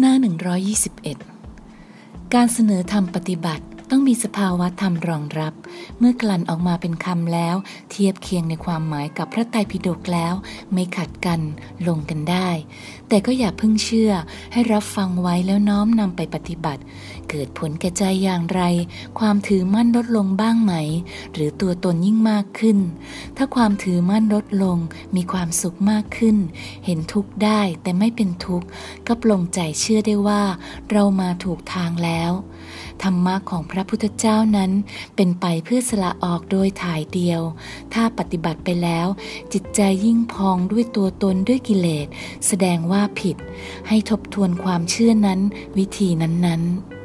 หน้า 121 การเสนอธรรมปฏิบัติ ต้องมีสภาวะธรรมรองรับ เมื่อกลั่นออกมาเป็นคำแล้ว เทียบเคียงในความหมายกับพระไตรปิฎกแล้ว ไม่ขัดกันลงกันได้ แต่ก็อย่าเพิ่งเชื่อให้รับฟังไว้แล้วน้อมนำไปปฏิบัติ เกิดผลแก่ใจอย่างไร ความถือมั่นลดลงบ้างไหม หรือตัวตนยิ่งมากขึ้น ถ้าความถือมั่นลดลงมีความสุขมากขึ้น เห็นทุกข์ได้แต่ไม่เป็นทุกข์ก็ปลงใจเชื่อได้ว่า เรามาถูกทางแล้วธรรมะของพระพุทธเจ้านั้นเป็นไปเพื่อสละออกโดยถ่ายเดียว ถ้าปฏิบัติไปแล้ว จิตใจยิ่งพองด้วยตัวตนด้วยกิเลส แสดงว่าผิด ให้ทบทวนความเชื่อนั้น วิธีนั้นๆ